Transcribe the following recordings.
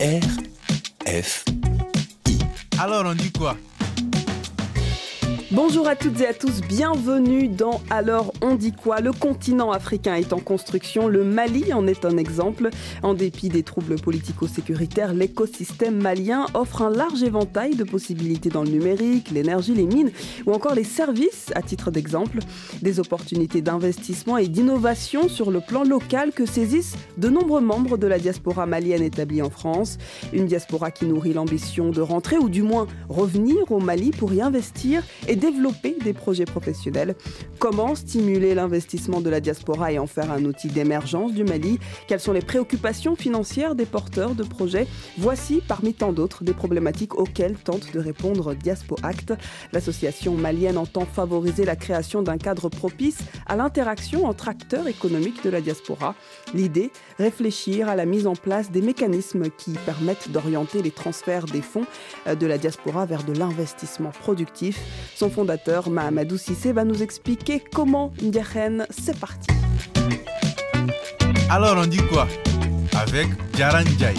F. Alors on dit quoi? Bonjour à toutes et à tous, bienvenue dans Alors on dit quoi? Le continent africain est en construction, le Mali en est un exemple. En dépit des troubles politico-sécuritaires, l'écosystème malien offre un large éventail de possibilités dans le numérique, l'énergie, les mines ou encore les services, à titre d'exemple. Des opportunités d'investissement et d'innovation sur le plan local que saisissent de nombreux membres de la diaspora malienne établie en France. Une diaspora qui nourrit l'ambition de rentrer ou du moins revenir au Mali pour y investir et développer des projets professionnels. Comment stimuler l'investissement de la diaspora et en faire un outil d'émergence du Mali? Quelles sont les préoccupations financières des porteurs de projets? Voici, parmi tant d'autres, des problématiques auxquelles tente de répondre Diaspo Act. L'association malienne entend favoriser la création d'un cadre propice à l'interaction entre acteurs économiques de la diaspora. L'idée, réfléchir à la mise en place des mécanismes qui permettent d'orienter les transferts des fonds de la diaspora vers de l'investissement productif. Fondateur, Mahamadou Sissé, va nous expliquer comment Ndiachen, c'est parti. Alors on dit quoi? Avec Jaran Jai.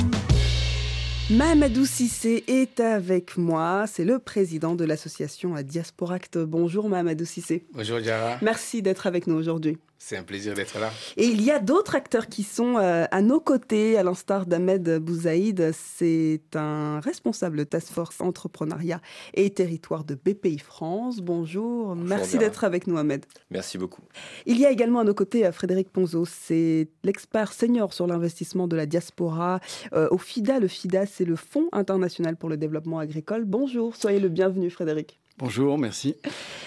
Mahamadou Sissé est avec moi, c'est le président de l'association Diasporact. Bonjour Mahamadou Sissé. Bonjour Jara. Merci d'être avec nous aujourd'hui. C'est un plaisir d'être là. Et il y a d'autres acteurs qui sont euh, à nos côtés, à l'instar d'Ahmed Bouzaïd. C'est un responsable Task Force Entrepreneuriat et Territoire de BPI France. Bonjour, merci d'être avec nous Ahmed. Merci beaucoup. Il y a également à nos côtés euh, Frédéric Ponzo, c'est l'expert senior sur l'investissement de la diaspora euh, au FIDA. Le FIDA, c'est le Fonds international pour le développement agricole. Bonjour, soyez le bienvenu Frédéric. Bonjour, merci.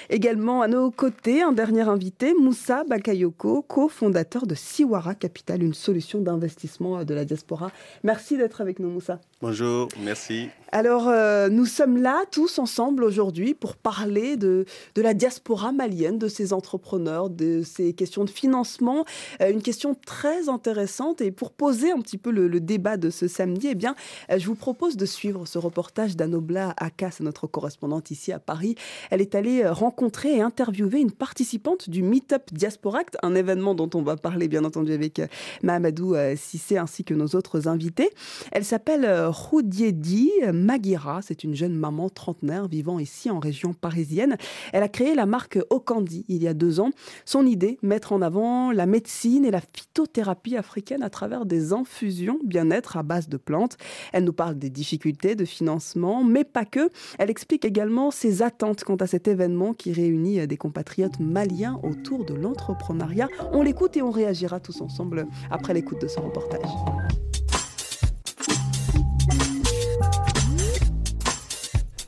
Également à nos côtés, un dernier invité, Moussa Bakayoko, cofondateur de Siwara Capital, une solution d'investissement de la diaspora. Merci d'être avec nous, Moussa. Bonjour, merci. Alors, euh, nous sommes là tous ensemble aujourd'hui pour parler de, de la diaspora malienne, de ces entrepreneurs, de ces questions de financement. Euh, une question très intéressante. Et pour poser un petit peu le, débat de ce samedi, eh bien, euh, je vous propose de suivre ce reportage d'Anobla Akas, notre correspondante ici à Paris. Elle est allée rencontrer et interviewer une participante du Meetup Diasporact, un événement dont on va parler bien entendu avec Mahamadou Sissé ainsi que nos autres invités. Elle s'appelle Roudiedi Magira. C'est une jeune maman trentenaire vivant ici en région parisienne. Elle a créé la marque Okandi il y a deux ans. Son idée, mettre en avant la médecine et la phytothérapie africaine à travers des infusions bien-être à base de plantes. Elle nous parle des difficultés de financement, mais pas que. Elle explique également ses attentes quant à cet événement qui réunit des compatriotes maliens autour de l'entrepreneuriat. On l'écoute et on réagira tous ensemble après l'écoute de ce reportage.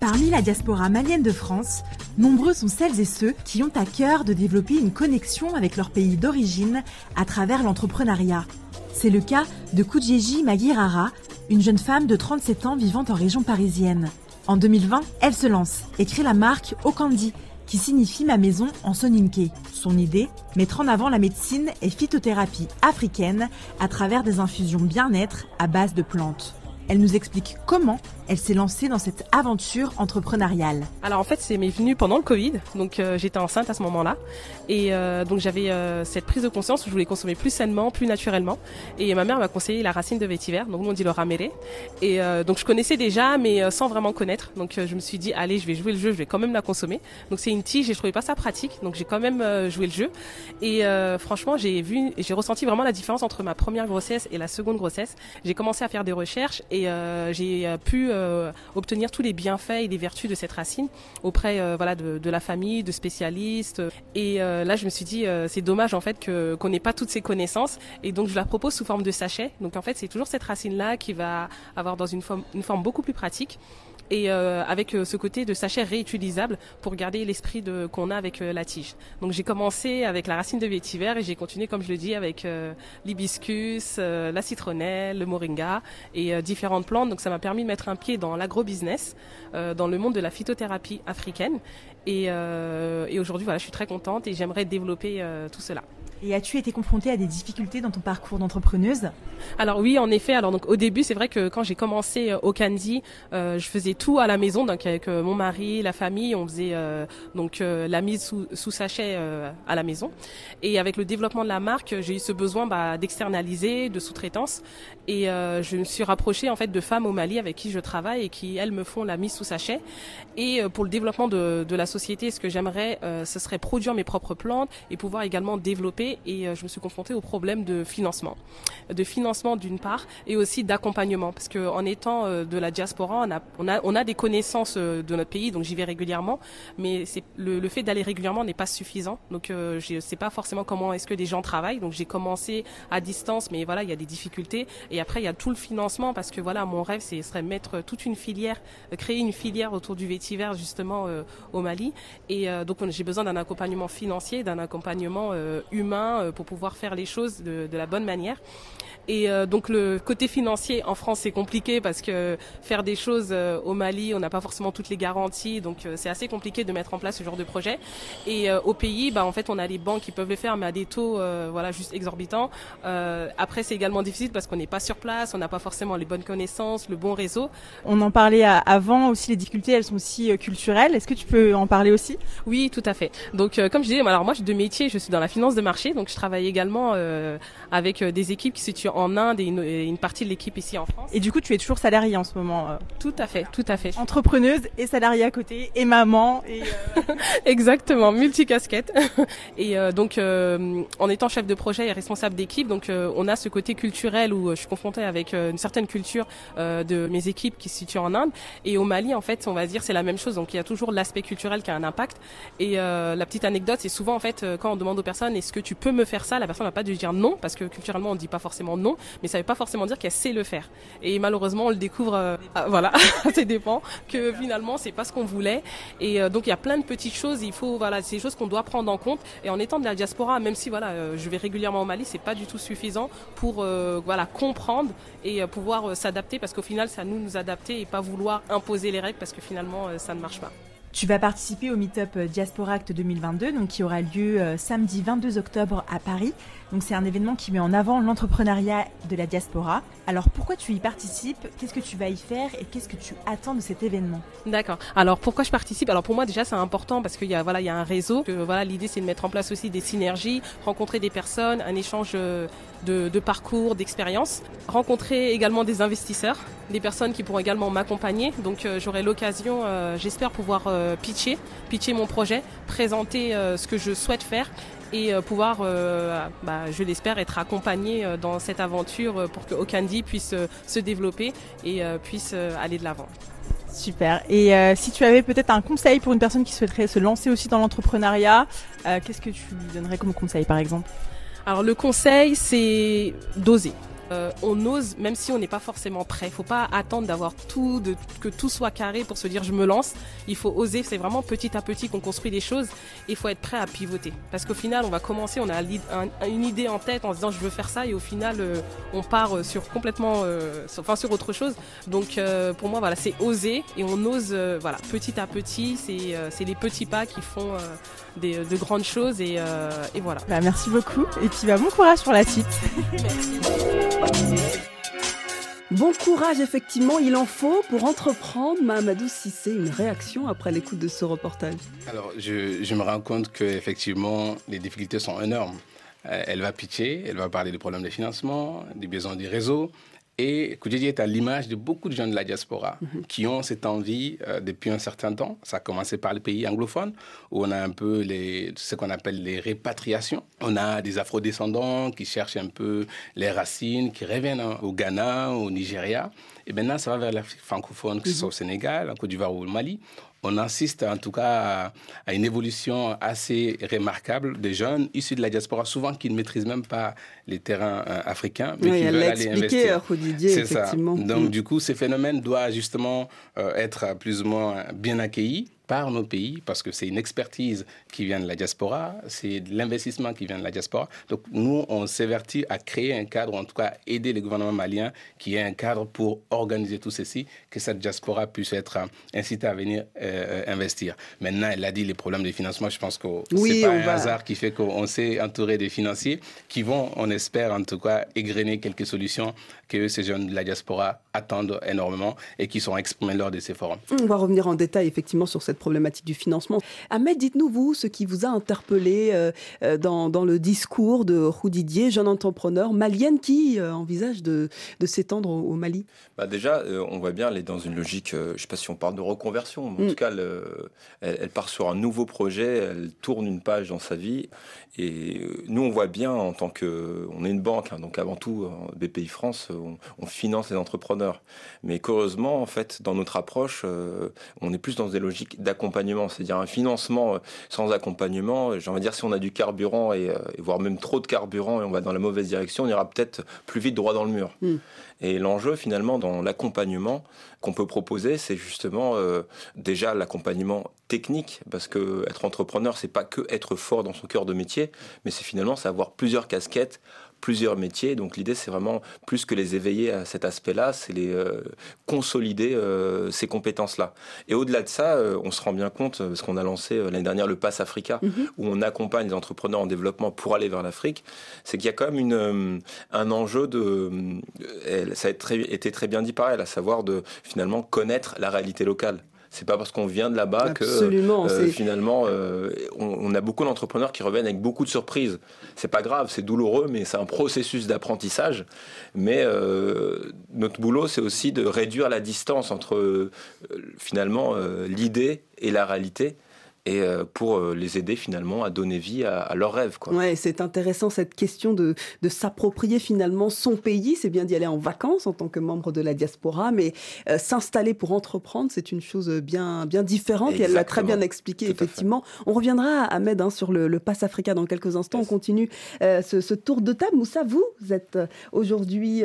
Parmi la diaspora malienne de France, nombreux sont celles et ceux qui ont à cœur de développer une connexion avec leur pays d'origine à travers l'entrepreneuriat. C'est le cas de Koudjeji Magirara, une jeune femme de 37 ans vivant en région parisienne. En 2020, elle se lance et crée la marque Okandi, qui signifie ma maison en soninké. Son idée Mettre en avant la médecine et phytothérapie africaine à travers des infusions bien-être à base de plantes. Elle nous explique comment elle s'est lancée dans cette aventure entrepreneuriale. Alors en fait, c'est m'est venu pendant le Covid, donc euh, j'étais enceinte à ce moment-là, et euh, donc j'avais euh, cette prise de conscience où je voulais consommer plus sainement, plus naturellement, et ma mère m'a conseillé la racine de vétiver, donc nous on dit le raméré, et donc je connaissais déjà, mais sans vraiment connaître, donc je me suis dit allez, je vais jouer le jeu, je vais quand même la consommer. Donc c'est une tige, et je trouvais pas ça pratique, donc j'ai quand même joué le jeu, et franchement j'ai vu, j'ai ressenti vraiment la différence entre ma première grossesse et la seconde grossesse. J'ai commencé à faire des recherches et j'ai pu euh, obtenir tous les bienfaits et les vertus de cette racine auprès euh, voilà de, la famille, de spécialistes. Et euh, là, je me suis dit, c'est dommage en fait que qu'on n'ait pas toutes ces connaissances. Et donc, je la propose sous forme de sachet. Donc, en fait, c'est toujours cette racine là qui va avoir dans une forme beaucoup plus pratique et euh, avec euh, ce côté de sachet réutilisable pour garder l'esprit de qu'on a avec euh, la tige. Donc j'ai commencé avec la racine de vétiver et j'ai continué comme je le dis avec l'hibiscus, la citronnelle, le moringa et différentes plantes. Donc ça m'a permis de mettre un pied dans l'agro-business, dans le monde de la phytothérapie africaine. Et, et aujourd'hui voilà, je suis très contente et j'aimerais développer tout cela. Et as-tu été confrontée à des difficultés dans ton parcours d'entrepreneuse? Alors oui, en effet. Alors donc au début, c'est vrai que quand j'ai commencé euh, au Candy, euh, je faisais tout à la maison, donc avec euh, mon mari, la famille, on faisait donc la mise sous, sachet à la maison. Et avec le développement de la marque, j'ai eu ce besoin bah, d'externaliser, de sous-traitance, et je me suis rapprochée en fait de femmes au Mali avec qui je travaille et qui elles me font la mise sous sachet. Et pour le développement de, la société, ce que j'aimerais, ce serait produire mes propres plantes et pouvoir également développer. Et euh, je me suis confrontée au problème de financement, de financement d'une part, et aussi d'accompagnement, parce que en étant euh, de la diaspora, on a, on a, on a des connaissances euh, de notre pays, donc j'y vais régulièrement, mais c'est le, le fait d'aller régulièrement n'est pas suffisant. Donc euh, je sais pas forcément comment est-ce que des gens travaillent. Donc j'ai commencé à distance, mais voilà, il y a des difficultés. Et après il y a tout le financement, parce que voilà, mon rêve, c'est serait mettre toute une filière, créer une filière autour du vétiver justement euh, au Mali. Et euh, donc on- j'ai besoin d'un accompagnement financier, d'un accompagnement humain euh, pour pouvoir faire les choses de, de la bonne manière. Et euh, donc le côté financier en France c'est compliqué parce que faire des choses euh, au Mali on n'a pas forcément toutes les garanties donc euh, c'est assez compliqué de mettre en place ce genre de projet. Et euh, au pays bah en fait on a les banques qui peuvent le faire mais à des taux euh, voilà juste exorbitants. Euh, après c'est également difficile parce qu'on n'est pas sur place, on n'a pas forcément les bonnes connaissances, le bon réseau. On en parlait avant aussi, les difficultés, elles sont aussi culturelles. Est-ce que tu peux en parler aussi? Oui, tout à fait. Donc, euh, comme je disais, alors moi, je suis de métier, je suis dans la finance de marché, donc je travaille également euh, avec des équipes qui se situent en Inde et une, et une partie de l'équipe ici en France. Et du coup, tu es toujours salariée en ce moment. euh, Tout à fait, tout à fait. entrepreneuse et salariée à côté, et maman. Et, euh, Exactement, multicasquette. Et euh, donc, euh, en étant chef de projet et responsable d'équipe, donc euh, on a ce côté culturel où je suis confrontée avec une certaine culture euh, de mes équipes qui se situent en Inde. Et au Mali, en fait, on va dire c'est la même chose. Donc, il y a toujours l'aspect culturel qui a un impact. Et euh, la petite anecdote, c'est souvent en fait quand on demande aux personnes est-ce que tu peux me faire ça, la personne n'a pas dû dire non parce que culturellement on dit pas forcément non, mais ça veut pas forcément dire qu'elle sait le faire. Et malheureusement, on le découvre, euh, ah, voilà, ça dépend que finalement c'est pas ce qu'on voulait. Et euh, donc il y a plein de petites choses, il faut voilà, c'est des choses qu'on doit prendre en compte. Et en étant de la diaspora, même si voilà, euh, je vais régulièrement au Mali, c'est pas du tout suffisant pour euh, voilà comprendre et pouvoir s'adapter parce qu'au final, c'est à nous de nous adapter et pas vouloir imposer les règles parce que finalement ça ne marche pas. tu vas participer au Meetup Diaspora Act 2022, donc qui aura lieu samedi 22 octobre à Paris. Donc c'est un événement qui met en avant l'entrepreneuriat de la diaspora. Alors pourquoi tu y participes? Qu'est-ce que tu vas y faire? Et qu'est-ce que tu attends de cet événement? D'accord. Alors pourquoi je participe? Alors pour moi déjà c'est important parce qu'il y a voilà un réseau. Voilà l'idée c'est de mettre en place aussi des synergies, rencontrer des personnes, un échange euh, de, parcours, d'expériences, rencontrer également des investisseurs, des personnes qui pourront également m'accompagner. Donc euh, j'aurai l'occasion, euh, j'espère pouvoir pitcher, pitcher mon projet, présenter ce que je souhaite faire et euh, pouvoir, euh, bah, je l'espère, être accompagné euh, dans cette aventure pour que Okandi puisse se développer et puisse aller de l'avant. Super. Et euh, si tu avais peut-être un conseil pour une personne qui souhaiterait se lancer aussi dans l'entrepreneuriat, euh, qu'est-ce que tu lui donnerais comme conseil par exemple? Alors le conseil, c'est d'oser. Euh, on ose, même si on n'est pas forcément prêt. Il faut pas attendre d'avoir tout, de, que tout soit carré pour se dire je me lance. Il faut oser. C'est vraiment petit à petit qu'on construit des choses. Il faut être prêt à pivoter. Parce qu'au final, on va commencer, on a un- une idée en tête en se disant je veux faire ça, et au final, euh, on part euh, sur complètement, euh, sur- enfin sur autre chose. Donc pour moi, voilà, c'est oser et on ose, voilà, petit à petit. C'est les petits pas qui font des, de grandes choses et, et voilà. bah, Merci beaucoup. Et puis bah, bon courage pour la suite. Bon courage, effectivement, il en faut pour entreprendre. Mahamadou Sissé, une réaction après l'écoute de ce reportage. Alors, je, me rends compte qu'effectivement, les difficultés sont énormes. Euh, elle va pitcher, elle va parler des problèmes de financement, des besoins du réseau. Et Koudjedi est à l'image de beaucoup de gens de la diaspora qui ont cette envie euh, depuis un certain temps. Ça a commencé par les pays anglophones, où on a un peu les, ce qu'on appelle les répatriations. On a des afrodescendants qui cherchent un peu les racines, qui reviennent au Ghana, au Nigeria. Et maintenant, ça va vers l'Afrique francophone, que ce soit au Sénégal, en Côte d'Ivoire ou au Mali on assiste en tout cas à, une évolution assez remarquable des jeunes issus de la diaspora, souvent qui ne maîtrisent même pas les terrains euh, africains, mais Oui, qui veulent aller investir. euh, C'est ça. Donc Mm. du coup, ces phénomènes doivent justement euh, être plus ou moins bien accueillis par nos pays, parce que c'est une expertise qui vient de la diaspora, c'est de l'investissement qui vient de la diaspora. Donc nous, on s'évertit à créer un cadre, en tout cas aider le gouvernement malien qui ait un cadre pour organiser tout ceci, que cette diaspora puisse être incitée à venir euh, investir. Maintenant, elle a dit les problèmes de financement, je pense que oui, c'est pas un hasard qui fait qu'on s'est entouré des financiers qui vont, on espère en tout cas, égrener quelques solutions que ces jeunes de la diaspora attendent énormément et qui sont exprimées lors de ces forums. On va revenir en détail effectivement sur cette problématique du financement. Ahmed, dites-nous, vous, ce qui vous a interpellé euh, euh, dans, dans, le discours de Roudidier, jeune entrepreneur malienne qui euh, envisage de, de s'étendre au, Mali? Bah Déjà, on voit bien, elle est dans une logique, je ne sais pas si on parle de reconversion, mais en mm. tout cas, elle, elle, part sur un nouveau projet, elle tourne une page dans sa vie. Et nous, on voit bien en tant que, on est une banque, hein, donc avant tout, BPI France, on, finance les entrepreneurs. Mais curieusement, en fait, dans notre approche, on est plus dans des logiques d'accompagnement, c'est-à-dire un financement euh, sans accompagnement. J'ai envie de dire, si on a du carburant et, euh, voire même trop de carburant et on va dans la mauvaise direction, on ira peut-être plus vite droit dans le mur. Hmm. Et l'enjeu finalement dans l'accompagnement qu'on peut proposer, c'est justement euh, déjà l'accompagnement technique, parce que être entrepreneur, c'est pas que être fort dans son cœur de métier, mais c'est finalement savoir plusieurs casquettes, plusieurs métiers. Donc l'idée, c'est vraiment plus que les éveiller à cet aspect-là, c'est les euh, consolider euh, ces compétences-là. Et au-delà de ça, euh, on se rend bien compte, parce qu'on a lancé l'année dernière le Pass Africa, mhm. où on accompagne les entrepreneurs en développement pour aller vers l'Afrique, c'est qu'il y a quand même une, un enjeu de, ça a été très bien dit par elle, à savoir de finalement connaître la réalité locale. C'est pas parce qu'on vient de là-bas que euh, finalement euh, on, a beaucoup d'entrepreneurs qui reviennent avec beaucoup de surprises. C'est pas grave, c'est douloureux, mais c'est un processus d'apprentissage. Mais euh, notre boulot, c'est aussi de réduire la distance entre finalement l'idée et la réalité et euh, pour euh, les aider finalement à donner vie à, leurs rêves. Quoi. Ouais, c'est intéressant cette question de, de s'approprier finalement son pays. C'est bien d'y aller en vacances en tant que membre de la diaspora, mais euh, s'installer pour entreprendre, c'est une chose bien, bien différente. Et elle l'a très bien expliqué, effectivement. On reviendra à Ahmed hein, sur le, le Pass Africa dans quelques instants. On continue ce, ce, tour de table. Moussa, vous, vous êtes aujourd'hui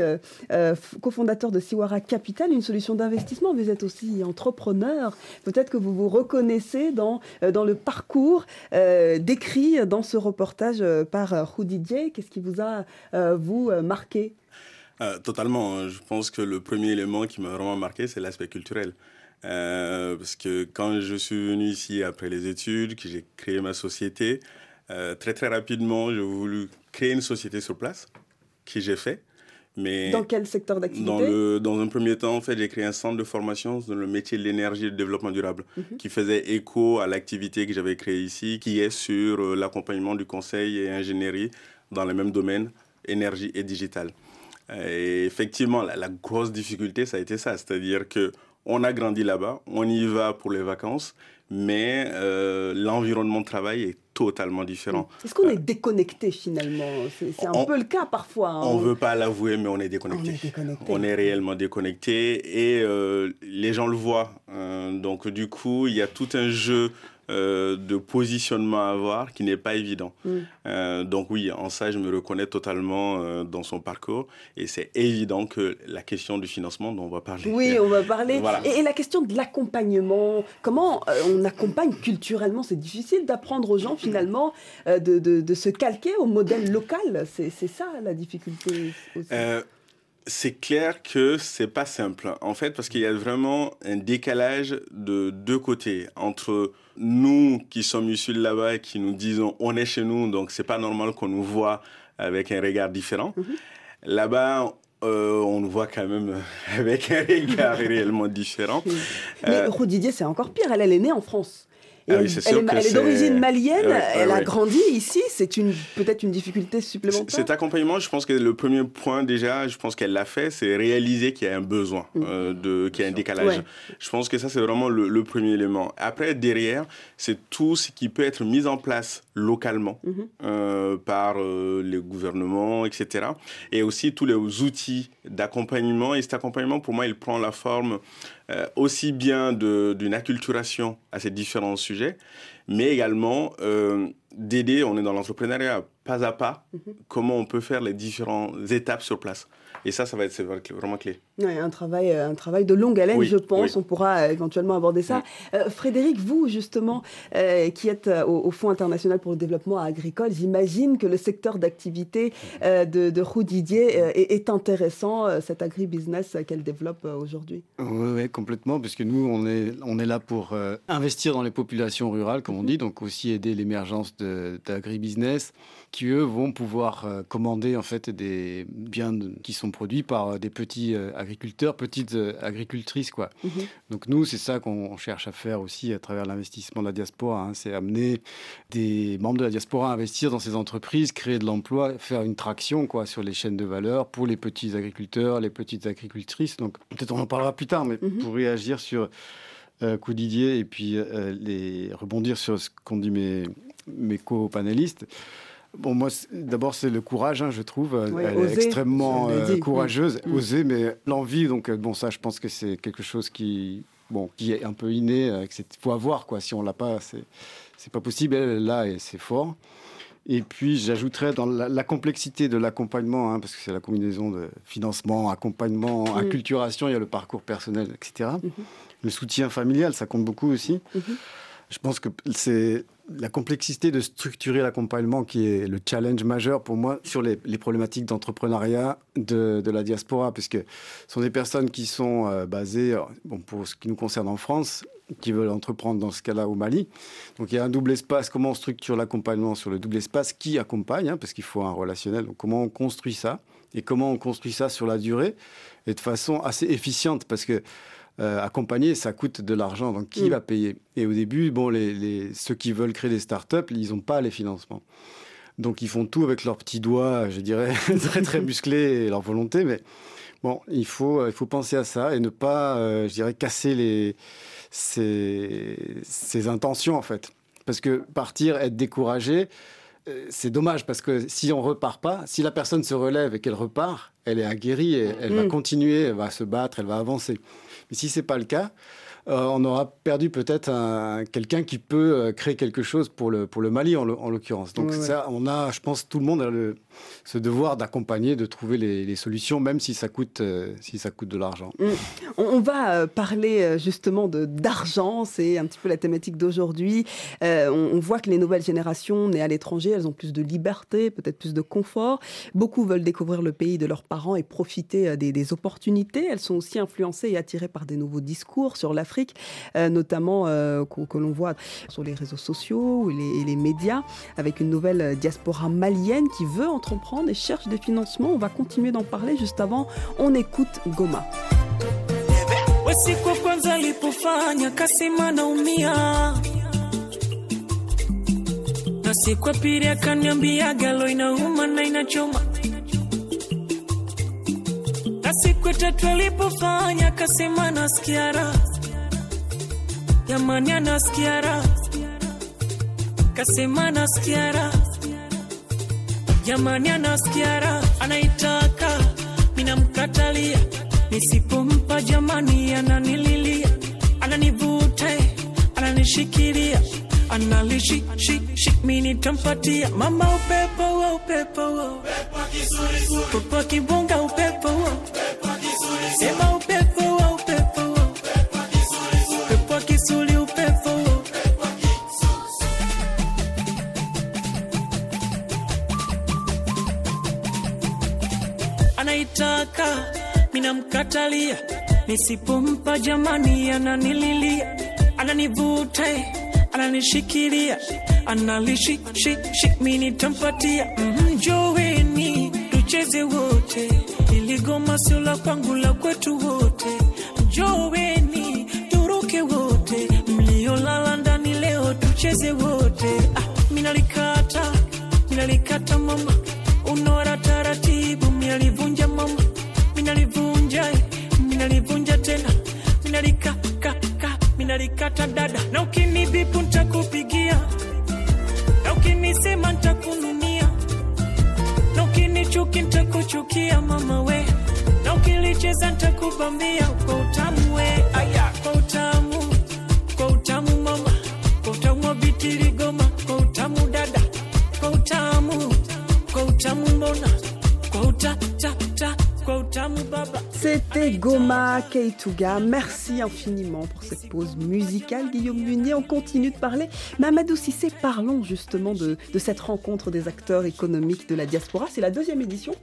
cofondateur de Siwara Capital, une solution d'investissement. Vous êtes aussi entrepreneur. Peut-être que vous vous reconnaissez dans dans le parcours euh, décrit dans ce reportage euh, par Didier. Qu'est-ce qui vous a, vous, marqué? Totalement. Je pense que le premier élément qui m'a vraiment marqué, c'est l'aspect culturel. parce que quand je suis venu ici après les études, que j'ai créé ma société, très très rapidement, j'ai voulu créer une société sur place, que j'ai fait. Mais dans quel secteur d'activité dans, le, dans un premier temps, en fait, j'ai créé un centre de formation dans le métier de l'énergie et du développement durable, mhm. qui faisait écho à l'activité que j'avais créée ici, qui est sur euh, l'accompagnement du conseil et ingénierie dans les mêmes domaines, énergie et digital. Et effectivement, la, la grosse difficulté, ça a été ça, c'est-à-dire que on a grandi là-bas, on y va pour les vacances, mais euh, l'environnement de travail est totalement différent. Est-ce qu'on est déconnecté finalement? C'est un peu le cas parfois. Hein. On ne veut pas l'avouer, mais on est déconnecté. On est, réellement déconnecté et euh, les gens le voient. Hein. donc du coup, il y a tout un jeu euh, de positionnement à avoir qui n'est pas évident. Mm. Euh, donc oui, en ça, je me reconnais totalement euh, dans son parcours et c'est évident que la question du financement dont on va parler. Oui, on va parler. Et, la question de l'accompagnement, comment on accompagne culturellement? C'est difficile d'apprendre aux gens finalement de, de, se calquer au modèle local. C'est ça la difficulté aussi c'est clair que c'est pas simple. En fait, parce qu'il y a vraiment un décalage de deux côtés entre nous qui sommes issus de là-bas et qui nous disons on est chez nous, donc c'est pas normal qu'on nous voit avec un regard différent. Mhm. Là-bas, euh, on nous voit quand même avec un regard réellement différent. Mais euh, c'est encore pire. Elle, elle est née en France. Ah elle, est, d'origine malienne, elle a grandi ici, c'est une, peut-être une difficulté supplémentaire. Cet accompagnement, je pense que le premier point déjà, je pense qu'elle l'a fait, c'est réaliser qu'il y a un besoin, mm. euh, de, qu'il y a un décalage. Je pense que ça, c'est vraiment le, premier élément. Après, derrière, c'est tout ce qui peut être mis en place localement mm-hmm. euh, par euh, les gouvernements, etc. Et aussi tous les outils d'accompagnement. Et cet accompagnement, pour moi, il prend la forme euh, aussi bien d'une acculturation à ces différents sujets, mais également d'aider, on est dans l'entrepreneuriat, pas à pas, mhm. comment on peut faire les différentes étapes sur place. Et ça, ça va être vraiment clé. Ouais, un, travail, un travail de longue haleine, je pense. On pourra éventuellement aborder ça. Frédéric, vous, justement, qui êtes au, Fonds international pour le développement agricole, j'imagine que le secteur d'activité de, de Didier est, est, intéressant, cet agribusiness qu'elle développe aujourd'hui. Oui, complètement, parce que nous, on est, on est là pour investir dans les populations rurales, comme on dit, donc aussi aider l'émergence d'agribusiness qui eux vont pouvoir euh, commander en fait des biens qui sont produits par euh, des petits euh, agriculteurs, petites agricultrices quoi. Mhm. Donc nous c'est ça qu'on cherche à faire aussi à travers l'investissement de la diaspora, hein. c'est amener des membres de la diaspora à investir dans ces entreprises, créer de l'emploi, faire une traction quoi sur les chaînes de valeur pour les petits agriculteurs, les petites agricultrices. Donc peut-être on en parlera plus tard, mais mhm. pour réagir sur euh, Didier et puis les rebondir sur ce qu'ont dit mes, mes co-panélistes. Bon, moi, d'abord, c'est le courage, hein, je trouve. Elle est extrêmement euh, courageuse, mm. osée, mais l'envie, donc, euh, bon, ça, je pense que c'est quelque chose qui, bon, qui est un peu inné. Euh, faut avoir, quoi. Si on l'a pas, c'est, c'est pas possible. Elle est là et c'est fort. Et puis, j'ajouterais dans la, complexité de l'accompagnement, hein, parce que c'est la combinaison de financement, accompagnement, mm. acculturation, il y a le parcours personnel, etc. Mm-hmm. Le soutien familial, ça compte beaucoup aussi. Mm-hmm. Je pense que c'est la complexité de structurer l'accompagnement qui est le challenge majeur pour moi sur les, problématiques d'entrepreneuriat de, la diaspora, puisque ce sont des personnes qui sont euh, basées, bon, pour ce qui nous concerne en France, qui veulent entreprendre dans ce cas-là au Mali. Donc il y a un double espace. Comment on structure l'accompagnement sur le double espace Qui accompagne hein, Parce qu'il faut un relationnel. Donc comment on construit ça Et comment on construit ça sur la durée Et de façon assez efficiente? Parce que euh, accompagner, ça coûte de l'argent. Donc, qui mm. va payer? Et au début, bon, les, ceux qui veulent créer des startups, ils n'ont pas les financements. Donc, ils font tout avec leurs petits doigts, je dirais, très, très musclés et leur volonté. Mais bon, il faut, il faut penser à ça et ne pas, euh, je dirais, casser les, ses, intentions, en fait. Parce que partir, être découragé, euh, c'est dommage parce que si on repart pas, si la personne se relève et qu'elle repart, elle est aguerrie et elle va mm. continuer, elle va se battre, elle va avancer. Mais si ce n'est pas le cas, on aura perdu peut-être quelqu'un qui peut euh, créer quelque chose pour le, pour le Mali en l'occurrence. Donc ça, on a, je pense, tout le monde a le, ce devoir d'accompagner, de trouver les, solutions, même si ça coûte, euh, si ça coûte de l'argent. Mm. On, va parler justement d'argent, c'est un petit peu la thématique d'aujourd'hui. on, voit que les nouvelles générations nées à l'étranger, elles ont plus de liberté, peut-être plus de confort. Beaucoup veulent découvrir le pays de leurs parents et profiter des, des opportunités. Elles sont aussi influencées et attirées par des nouveaux discours sur l'Afrique euh, notamment euh, que, l'on voit sur les réseaux sociaux et les, médias, avec une nouvelle diaspora malienne qui veut entreprendre et cherche des financements. On va continuer d'en parler juste avant. On écoute Goma. Jamani, anasikia raha, kasema anasikia raha. Jamani, anasikia raha, anaitaka, minamkatalia, nisipompa jamani, ananililia, ananivuta, ananishikilia. Analishi shi shi mini mama upepo wa upepo wa. Upepo kibonga upepo wa. Upepo sema upepo anaitaka minamkatalia nisipompa jamani ananililia. Ananivuta ananishikilia analishi minitampatia shi mini tampatia mjoweni mm, tucheze wote. Iligoma sio la kwangu la kwetu wote. Njoweni turuke wote. Mliolala ndani leo tucheze wote. Ah, minalikata minalikata mama minalivunja mama minalivunja minalivunja tena. Minalikaka minalikata dada. Na ukinibipu ntakupigia. Na ukinisema ntakununia. Na ukinichuki ntakuchukia mama we. Na ukilicheza ntakubambia kwa utamu we. Aya kwa utamu kwa utamu mama. Kwa utamu wa bitirigoma kwa utamu dada. Kwa utamu kwa utamu mbona utamu Goma Keituga, merci infiniment pour cette pause musicale, Guillaume Munier. On continue de parler. Mais Amadou Sissé, parlons justement de, cette rencontre des acteurs économiques de la diaspora. C'est la deuxième édition.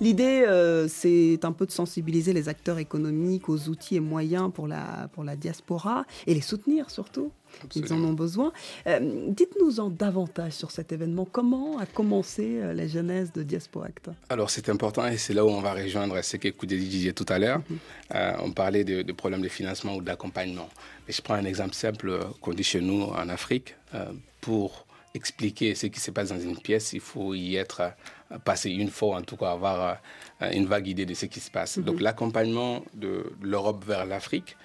L'idée, euh, c'est un peu de sensibiliser les acteurs économiques aux outils et moyens pour la, pour la diaspora et les soutenir surtout. Ils en ont besoin. Euh, dites-nous en davantage sur cet événement. Comment a commencé euh, la genèse de Diasporact Alors c'est important et c'est là où on va rejoindre ce que Koudeli disait tout à l'heure. Mhm. Euh, on parlait de, problèmes de financement ou d'accompagnement. je prends un exemple simple qu'on dit chez nous en Afrique. pour expliquer ce qui se passe dans une pièce, il faut y être passé une fois, en tout cas avoir une vague idée de ce qui se passe. Mhm. Donc l'accompagnement de l'Europe vers l'Afrique,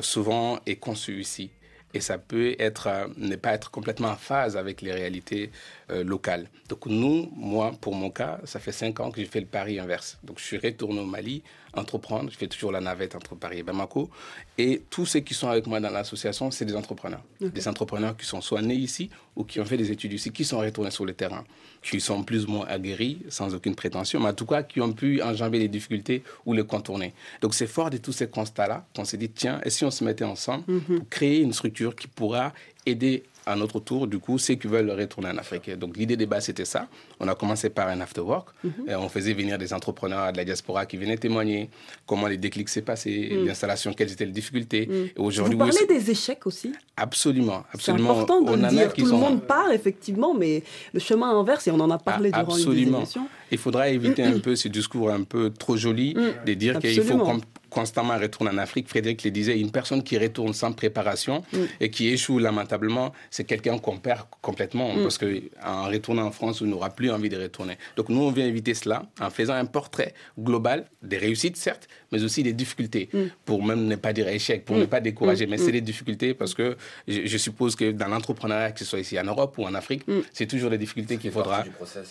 souvent est conçu ici et ça peut être, euh, ne pas être complètement en phase avec les réalités euh, locales. Donc nous, moi, pour mon cas, ça fait cinq ans que je fais le pari inverse. Donc je suis retourné au Mali entreprendre, je fais toujours la navette entre Paris et Bamako, et tous ceux qui sont avec moi dans l'association, c'est des entrepreneurs. Des entrepreneurs qui sont soit nés ici ou qui ont fait des études ici, qui sont retournés sur le terrain, qui sont plus ou moins aguerris, sans aucune prétention, mais en tout cas qui ont pu enjamber les difficultés ou les contourner. Donc c'est fort de tous ces constats-là qu'on s'est dit, tiens, et si on se mettait ensemble mhm. pour créer une structure qui pourra aider à notre tour, du coup, ceux qui veulent retourner en Afrique. Donc l'idée des base, c'était ça. On a commencé par un after work. Mhm. et on faisait venir des entrepreneurs de la diaspora qui venaient témoigner comment les déclics s'est passé, mhm. l'installation, quelles étaient les difficultés. Mhm. Et aujourd'hui, Vous parlez des échecs aussi Absolument, absolument. C'est important de le dire. Tout le monde part, effectivement, mais le chemin inverse, et on en a parlé ah, durant absolument. une Il faudra éviter un peu ce discours un peu trop joli de dire qu'il faut constamment retourner en Afrique. Frédéric le disait, une personne qui retourne sans préparation mm. et qui échoue lamentablement, c'est quelqu'un qu'on perd complètement mm. parce qu'en retournant en France, on n'aura plus envie de retourner. Donc nous, on vient éviter cela en faisant un portrait global des réussites, certes, mais aussi des difficultés, mm. pour même ne pas dire échec, pour ne pas décourager. Mais c'est des difficultés parce que je, suppose que dans l'entrepreneuriat, que ce soit ici en Europe ou en Afrique, c'est toujours des difficultés qu'il faudra.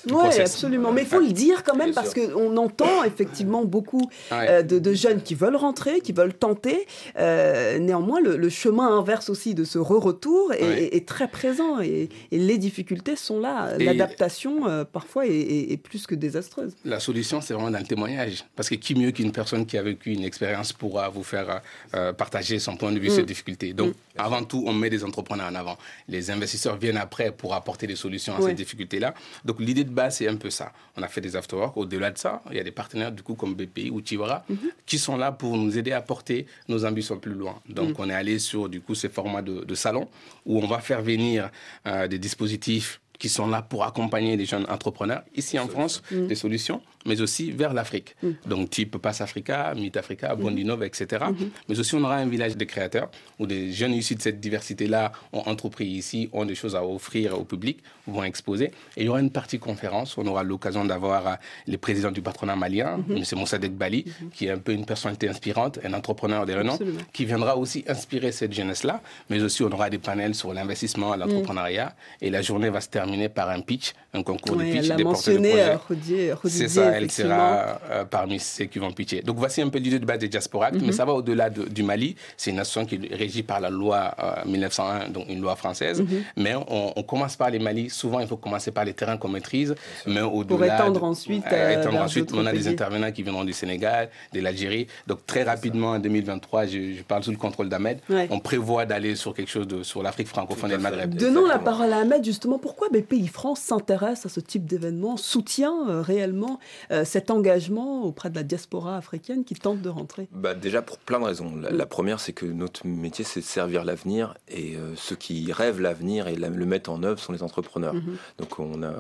Oui, absolument. Mais il faut le dire quand même parce qu'on entend effectivement beaucoup euh, de, de jeunes qui veulent rentrer, qui veulent tenter. Euh, néanmoins, le, chemin inverse aussi de ce re-retour est, très présent et, les difficultés sont là. L'adaptation, euh, parfois, est, plus que désastreuse. La solution, c'est vraiment dans le témoignage. Parce que qui mieux qu'une personne qui a vécu une expérience pourra vous faire euh, partager son point de vue, ses mm. difficultés. Donc, mm. avant tout, on met des entrepreneurs en avant. Les investisseurs viennent après pour apporter des solutions à ces difficultés-là. Donc, l'idée de base, c'est un peu ça. On a fait des afterworks. Au-delà de ça, il y a des partenaires, du coup, comme BPI ou Tivara, mm-hmm. qui sont là pour nous aider à porter nos ambitions plus loin. Donc, mm. on est allé sur, du coup, ces formats de, salon où on va faire venir euh, des dispositifs qui sont là pour accompagner les jeunes entrepreneurs ici en France, mm. des solutions mais aussi vers l'Afrique. Mm. Donc, type Pass Africa, Meet Africa, mm-hmm. Bondinov, etc. Mm-hmm. Mais aussi, on aura un village de créateurs où des jeunes issus de cette diversité-là ont entrepris ici, ont des choses à offrir au public, vont exposer. Et il y aura une partie conférence où on aura l'occasion d'avoir euh, le président du patronat malien, mm-hmm. M. Moussadek Bali, qui est un peu une personnalité inspirante, un entrepreneur de renom, qui viendra aussi inspirer cette jeunesse-là. Mais aussi, on aura des panels sur l'investissement, l'entrepreneuriat. Et la journée va se terminer par un pitch, un concours de pitch des porteurs de projet. C'est ça, elle sera euh, parmi ceux qui vont pitcher. Donc voici un peu l'idée de base des Diaspora, mais mhm. ça va au-delà du Mali. C'est une association qui est régie par la loi 1901, euh, donc une loi française. Mhm. Mais on, commence par les Mali. Souvent, il faut commencer par les terrains qu'on maîtrise. Mais au-delà. Pour étendre ensuite. Euh, étendre ensuite, on a des intervenants qui viendront du Sénégal, de l'Algérie. Donc très rapidement, en 2023, je, parle sous le contrôle d'Ahmed, on prévoit d'aller sur quelque chose de, sur l'Afrique francophone et le Maghreb. Donnons la parole à Ahmed, justement. Pourquoi BPI France s'intéresse à ce type d'événement, soutient réellement cet engagement auprès de la diaspora africaine qui tente de rentrer? Bah Déjà pour plein de raisons. La, première, c'est que notre métier, c'est de servir l'avenir et euh, ceux qui rêvent l'avenir et le mettent en œuvre sont les entrepreneurs. Mhm. Donc on a,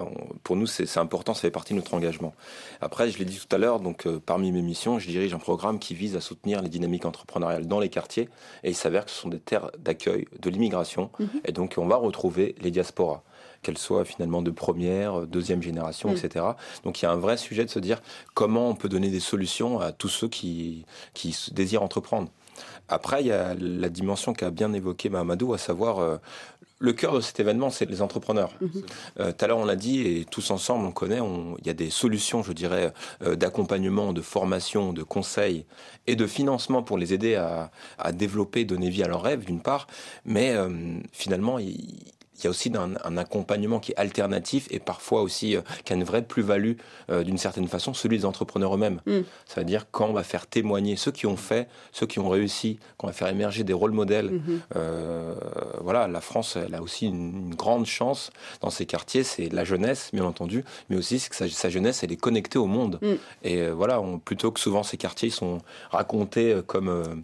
pour nous, c'est important, ça fait partie de notre engagement. Après, je l'ai dit tout à l'heure, donc euh, parmi mes missions, je dirige un programme qui vise à soutenir les dynamiques entrepreneuriales dans les quartiers et il s'avère que ce sont des terres d'accueil de l'immigration mhm. et donc on va retrouver les diasporas qu'elles soient finalement de première, deuxième génération, mm. etc. Donc il y a un vrai sujet de se dire comment on peut donner des solutions à tous ceux qui, qui désirent entreprendre. Après, il y a la dimension qu'a bien évoqué Mahamadou, à savoir euh, le cœur de cet événement, c'est les entrepreneurs. Mm-hmm. Euh, tout à l'heure, on l'a dit, et tous ensemble, on connaît, il y a des solutions, je dirais, euh, d'accompagnement, de formation, de conseil et de financement pour les aider à, à développer, donner vie à leurs rêves, d'une part. Mais finalement, il, il y a aussi un, un, accompagnement qui est alternatif et parfois aussi euh, qui a une vraie plus-value euh, d'une certaine façon, celui des entrepreneurs eux-mêmes. Mm. Ça veut dire quand on va faire témoigner ceux qui ont fait, ceux qui ont réussi, quand on va faire émerger des rôles modèles. Mm-hmm. Euh, voilà, la France, elle a aussi une, grande chance dans ces quartiers, c'est la jeunesse, bien entendu, mais aussi que sa, jeunesse, elle est connectée au monde. Mm. Et voilà, on, plutôt que souvent ces quartiers sont racontés comme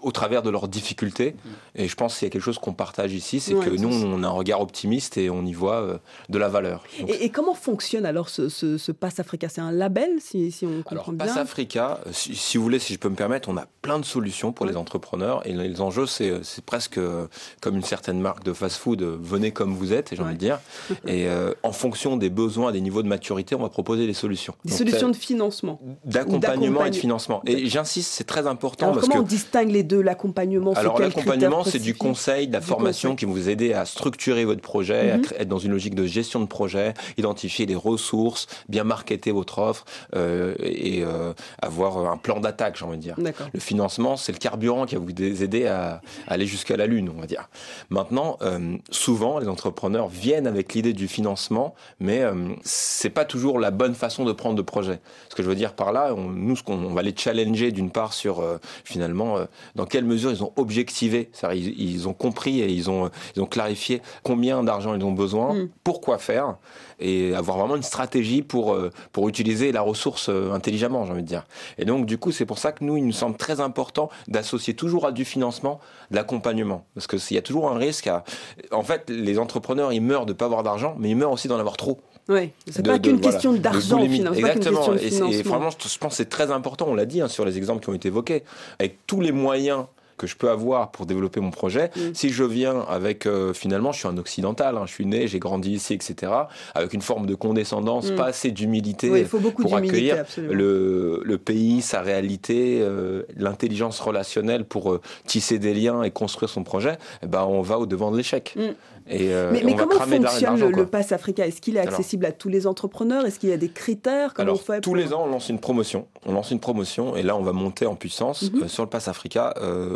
au travers de leurs difficultés. Mm. Et je pense qu'il y a quelque chose qu'on partage ici, c'est que nous, on a un regard optimiste et on y voit euh, de la valeur. et, comment fonctionne alors ce, ce, Pass Africa? C'est un label, si, si on comprend alors, Pass Africa, euh, si, vous voulez, si je peux me permettre, on a plein de solutions pour les entrepreneurs. Et les enjeux, c'est presque euh, comme une certaine marque de fast-food, venez comme vous êtes, j'ai envie de dire. Et en fonction des besoins, des niveaux de maturité, on va proposer des solutions. Des solutions de financement D'accompagnement et de financement. Et j'insiste, c'est très important. Alors parce comment on distingue les deux? L'accompagnement, Alors l'accompagnement, c'est du conseil, de la formation qui vont vous aider à structurer votre projet, mhm. être dans une logique de gestion de projet, identifier les ressources, bien marketer votre offre euh, et euh, avoir un plan d'attaque, j'ai envie de dire. Le financement, c'est le carburant qui va vous aider à, aller jusqu'à la lune, on va dire. Maintenant, euh, souvent, les entrepreneurs viennent avec l'idée du financement, mais c'est pas toujours la bonne façon de prendre de projet. Ce que je veux dire par là, on, nous, ce qu'on on va les challenger d'une part sur finalement dans quelle mesure ils ont objectivé, ils, ils ont compris et ils ont, ils ont clarifié combien d'argent ils ont besoin, mm. pourquoi faire, et avoir vraiment une stratégie pour, euh, pour utiliser la ressource euh, intelligemment, j'ai envie de dire. Et donc, du coup, c'est pour ça que nous, il nous semble très important d'associer toujours à du financement l'accompagnement. Parce qu'il y a toujours un risque à... En fait, les entrepreneurs, ils meurent de ne pas avoir d'argent, mais ils meurent aussi d'en avoir trop. Oui, c'est pas qu'une question d'argent. Exactement. et, et, vraiment, je pense que c'est très important, on l'a dit hein, sur les exemples qui ont été évoqués, avec tous les moyens que je peux avoir pour développer mon projet. Mm. Si je viens avec, euh, finalement, je suis un occidental, hein, je suis né, j'ai grandi ici, etc., avec une forme de condescendance, mm. pas assez d'humilité pour accueillir le, le, pays, sa réalité, euh, l'intelligence relationnelle pour euh, tisser des liens et construire son projet, eh ben, on va au devant de l'échec. Mm. Et, mais, mais comment fonctionne le, le, Pass Africa? Est-ce qu'il est accessible à tous les entrepreneurs? Est-ce qu'il y a des critères? Alors, tous les ans, on lance une promotion. On lance une promotion et là, on va monter en puissance mm-hmm. sur le Pass Africa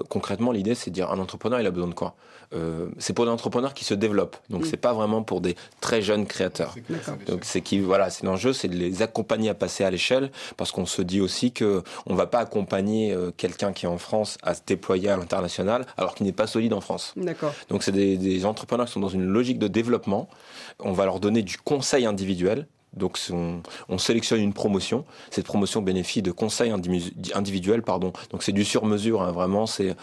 concrètement, l'idée, c'est de dire un entrepreneur, il a besoin de quoi? Euh, C'est pour des entrepreneurs qui se développent. Donc, c'est pas vraiment pour des très jeunes créateurs. Donc, c'est qui, voilà, c'est l'enjeu, c'est de les accompagner à passer à l'échelle, parce qu'on se dit aussi que on va pas accompagner euh, quelqu'un qui est en France à se déployer à l'international, alors qu'il n'est pas solide en France. Donc, c'est des, des entrepreneurs qui sont dans une logique de développement. On va leur donner du conseil individuel donc on, sélectionne une promotion. Cette promotion bénéficie de conseils individuels, pardon. Donc c'est du sur-mesure, hein, vraiment. C'est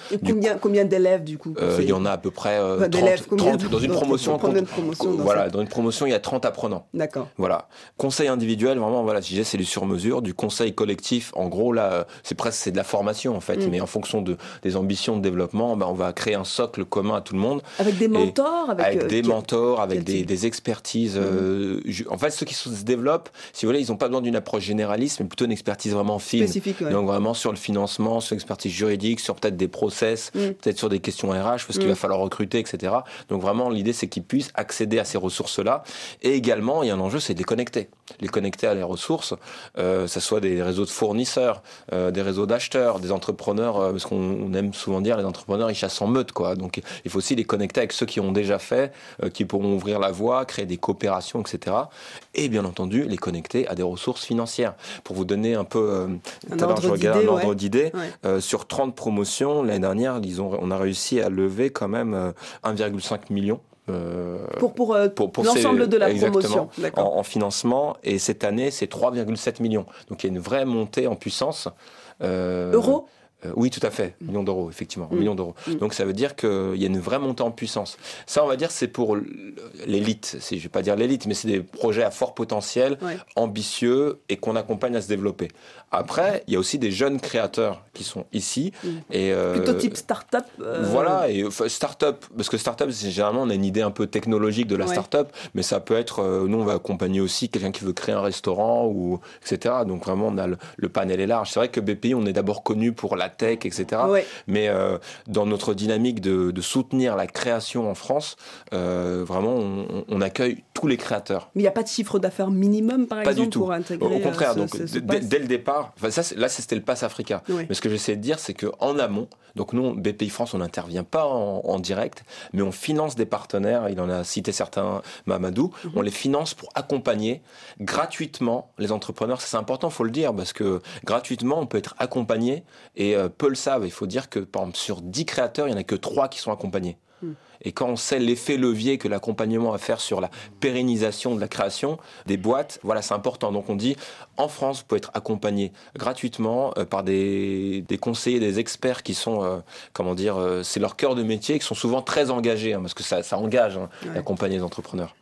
combien, d'élèves du coup euh, Il y en a à peu près 30, euh, dans une promotion. voilà, dans une promotion, il y a 30 apprenants. D'accord. Voilà. Conseil individuel, vraiment, voilà, disais, c'est du sur-mesure. Du conseil collectif, en gros, là, c'est presque c'est de la formation en fait, mm. mais en fonction de des ambitions de développement, ben, on va créer un socle commun à tout le monde. Avec des mentors, avec, euh, des mentors, avec des, expertises. Mm. en fait, ceux qui sont se développent, si vous voulez, ils n'ont pas besoin d'une approche généraliste, mais plutôt une expertise vraiment fine. Donc vraiment sur le financement, sur l'expertise juridique, sur peut-être des process, mm. peut-être sur des questions RH, parce qu'il mm. va falloir recruter, etc. Donc vraiment, l'idée, c'est qu'ils puissent accéder à ces ressources-là. Et également, il y a un enjeu, c'est de les connecter. Les connecter à les ressources, euh, ça soit des réseaux de fournisseurs, euh, des réseaux d'acheteurs, des entrepreneurs, euh, parce qu'on aime souvent dire les entrepreneurs, ils chassent en meute, quoi. Donc il faut aussi les connecter avec ceux qui ont déjà fait, qui pourront ouvrir la voie, créer des coopérations, etc. Et bien entendu, les connecter à des ressources financières. Pour vous donner un peu, un ordre d'idée, sur 30 promotions, l'année dernière, disons, on a réussi à lever quand même 1,5 euh, pour, pour, pour, l'ensemble de la promotion. en, en, financement. Et cette année c'est 3,7 millions. Donc il y a une vraie montée en puissance. Euros euh, oui, tout à fait, millions d'euros, effectivement, mm. millions d'euros. Mm. Donc ça veut dire qu'il y a une vraie montée en puissance. Ça, on va dire, c'est pour l'élite. Je ne vais pas dire l'élite, mais c'est des projets à fort potentiel, ambitieux et qu'on accompagne à se développer. Après, il y a aussi des jeunes créateurs qui sont ici. Mm. Et, euh, Plutôt type start-up euh, Voilà, et start-up, parce que start-up, généralement, on a une idée un peu technologique de la start-up, mais ça peut être, nous, on va accompagner aussi quelqu'un qui veut créer un restaurant, ou etc. Donc vraiment, on a le, le panel est large. C'est vrai que BPI, on est d'abord connu pour la la tech, etc. Mais dans notre dynamique de, soutenir la création en France, vraiment, on, accueille tous les créateurs. Mais il n'y a pas de chiffre d'affaires minimum, par exemple, pour intégrer. Au contraire, donc dès, le départ, ça, là, c'était le Pass Africa. Mais ce que j'essaie de dire, c'est qu'en amont, donc nous, BPI France, on n'intervient pas en, direct, mais on finance des partenaires. Il en a cité certains, Mamadou. Mhm. On les finance pour accompagner gratuitement les entrepreneurs. C'est important, faut le dire, parce que gratuitement, on peut être accompagné. Et euh, peu le savent. Il faut dire que, par exemple, sur 10 créateurs, il n'y en a que 3 qui sont accompagnés. Et quand on sait l'effet levier que l'accompagnement va faire sur la pérennisation de la création des boîtes, voilà, c'est important. Donc on dit, en France, vous pouvez être accompagné gratuitement euh, par des, conseillers, des experts qui sont, euh, comment dire, euh, c'est leur cœur de métier, qui sont souvent très engagés, hein, parce que ça, engage hein, d'accompagner les entrepreneurs.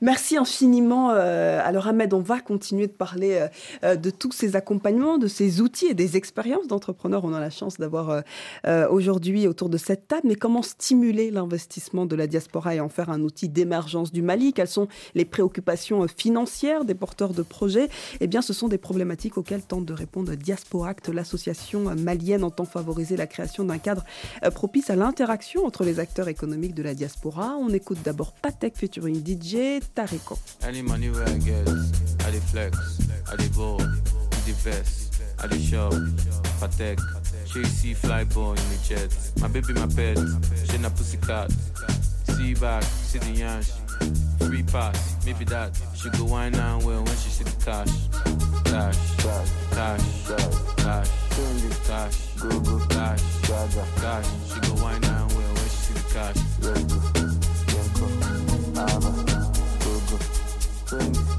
Merci infiniment. Euh, alors Ahmed, on va continuer de parler euh, euh, de tous ces accompagnements, de ces outils et des expériences d'entrepreneurs. On a la chance d'avoir aujourd'hui autour de cette table. Mais comment stimuler l'investissement de la diaspora et en faire un outil d'émergence du Mali? Quelles sont les préoccupations financières des porteurs de projets? Eh bien, ce sont des problématiques auxquelles tente de répondre Diasporact, l'association malienne entend favoriser la création d'un cadre propice à l'interaction entre les acteurs économiques de la diaspora. On écoute d'abord Patek featuring DJ Any money where I I dey flex, ball, the best, I dey shop, Patek, she see fly ball in the jet. My baby, my pet, she na pussycat. See back, see the yansh, free pass, maybe that. She go wine and well when she see the cash. Cash, cash, cash, cash, cash, go go cash, cash. She go wine and well when she see the cash. Let's go, let's go, Thanks.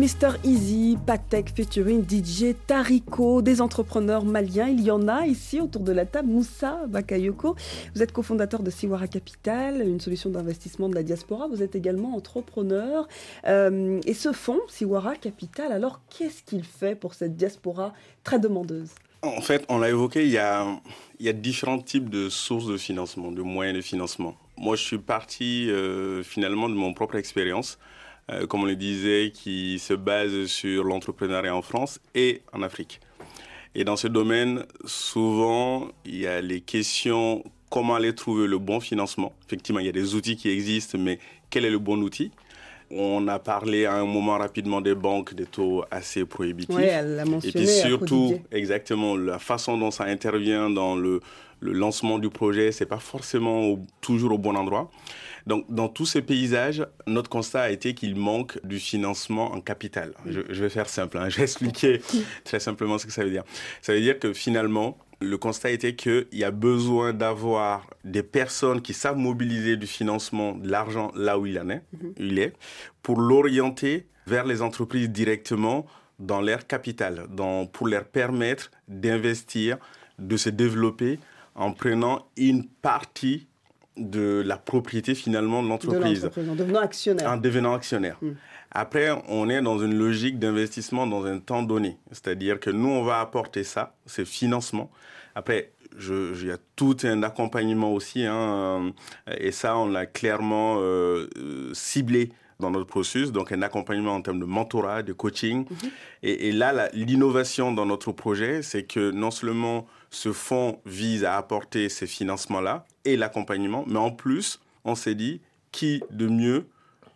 Mr Easy, Patek featuring DJ Tariko, des entrepreneurs maliens. Il y en a ici autour de la table. Moussa Bakayoko, vous êtes cofondateur de Siwara Capital, une solution d'investissement de la diaspora. Vous êtes également entrepreneur. Euh, et ce fonds, Siwara Capital, alors qu'est-ce qu'il fait pour cette diaspora très demandeuse? En fait, on l'a évoqué, il y, a, différents types de sources de financement, de moyens de financement. Moi, je suis parti euh, finalement de mon propre expérience. Euh, comme on le disait, qui se base sur l'entrepreneuriat en France et en Afrique. Et dans ce domaine, souvent, il y a les questions comment aller trouver le bon financement. Effectivement, il y a des outils qui existent, mais quel est le bon outil? On a parlé à un moment rapidement des banques, des taux assez prohibitifs. Oui, elle l'a mentionné. Et puis surtout, exactement, la façon dont ça intervient dans le, le lancement du projet, c'est pas forcément toujours au bon endroit. Donc, dans tous ces paysages, notre constat a été qu'il manque du financement en capital. Je, vais faire simple, hein. je vais expliquer très simplement ce que ça veut dire. Ça veut dire que finalement, le constat était qu'il y a besoin d'avoir des personnes qui savent mobiliser du financement, de l'argent là où il en est, mhm. il est, pour l'orienter vers les entreprises directement dans leur capital, pour leur permettre d'investir, de se développer en prenant une partie de la propriété finalement de l'entreprise. En devenant actionnaire. En devenant actionnaire. Après, on est dans une logique d'investissement dans un temps donné. C'est-à-dire que nous, on va apporter ça, ces financements. Après, il y a tout un accompagnement aussi. Hein, et ça, on l'a clairement euh, ciblé dans notre processus, donc un accompagnement en termes de mentorat, de coaching. Mhm. et, et, là, l'innovation dans notre projet, c'est que non seulement ce fonds vise à apporter ces financements-là et l'accompagnement, mais en plus, on s'est dit, qui de mieux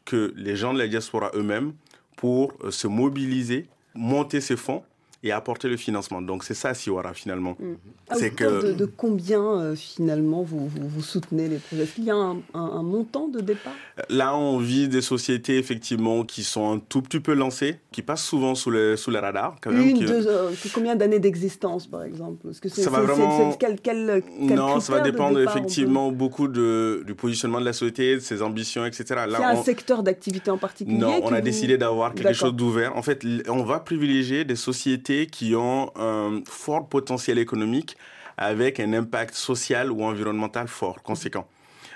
que les gens de la diaspora eux-mêmes pour euh, se mobiliser, monter ces fonds et apporter le financement. Donc c'est ça Siwara finalement. Mm. Ah, c'est que de, combien euh, finalement vous, vous, soutenez les projets? Qu'il y a un, montant de départ? Là, on vit des sociétés effectivement qui sont un tout petit peu lancées, qui passent souvent sous le sous les radars. Quand même, Une, deux, euh, combien d'années d'existence par exemple? Est-ce que ça va vraiment quel, quel, Non, ça va dépendre effectivement beaucoup de, du positionnement de la société, de ses ambitions, etc. Là, c'est un secteur d'activité en particulier Non, on a décidé d'avoir quelque chose d'ouvert. En fait, on va privilégier des sociétés qui ont un fort potentiel économique avec un impact social ou environnemental fort, conséquent.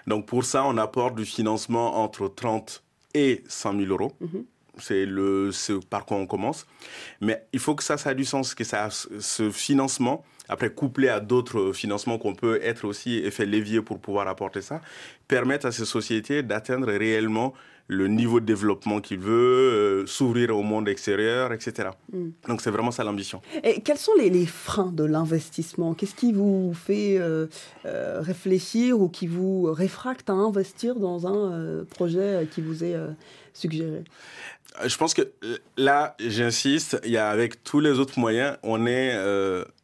Donc pour ça, on apporte du financement entre 30 et 100 000 euros. Mhm. C'est le ce par quoi on commence. Mais il faut que ça, ça ait du sens, que ça, ce financement, après couplé à d'autres financements qu'on peut être aussi effet levier pour pouvoir apporter ça, permettent à ces sociétés d'atteindre réellement le niveau de développement qu'il veut, euh, s'ouvrir au monde extérieur, etc. Mm. Donc c'est vraiment ça l'ambition. Et quels sont les, freins de l'investissement? Qu'est-ce qui vous fait euh, euh, réfléchir ou qui vous réfracte à investir dans un projet qui vous est suggéré? Je pense que là, j'insiste, il y a avec tous les autres moyens, on est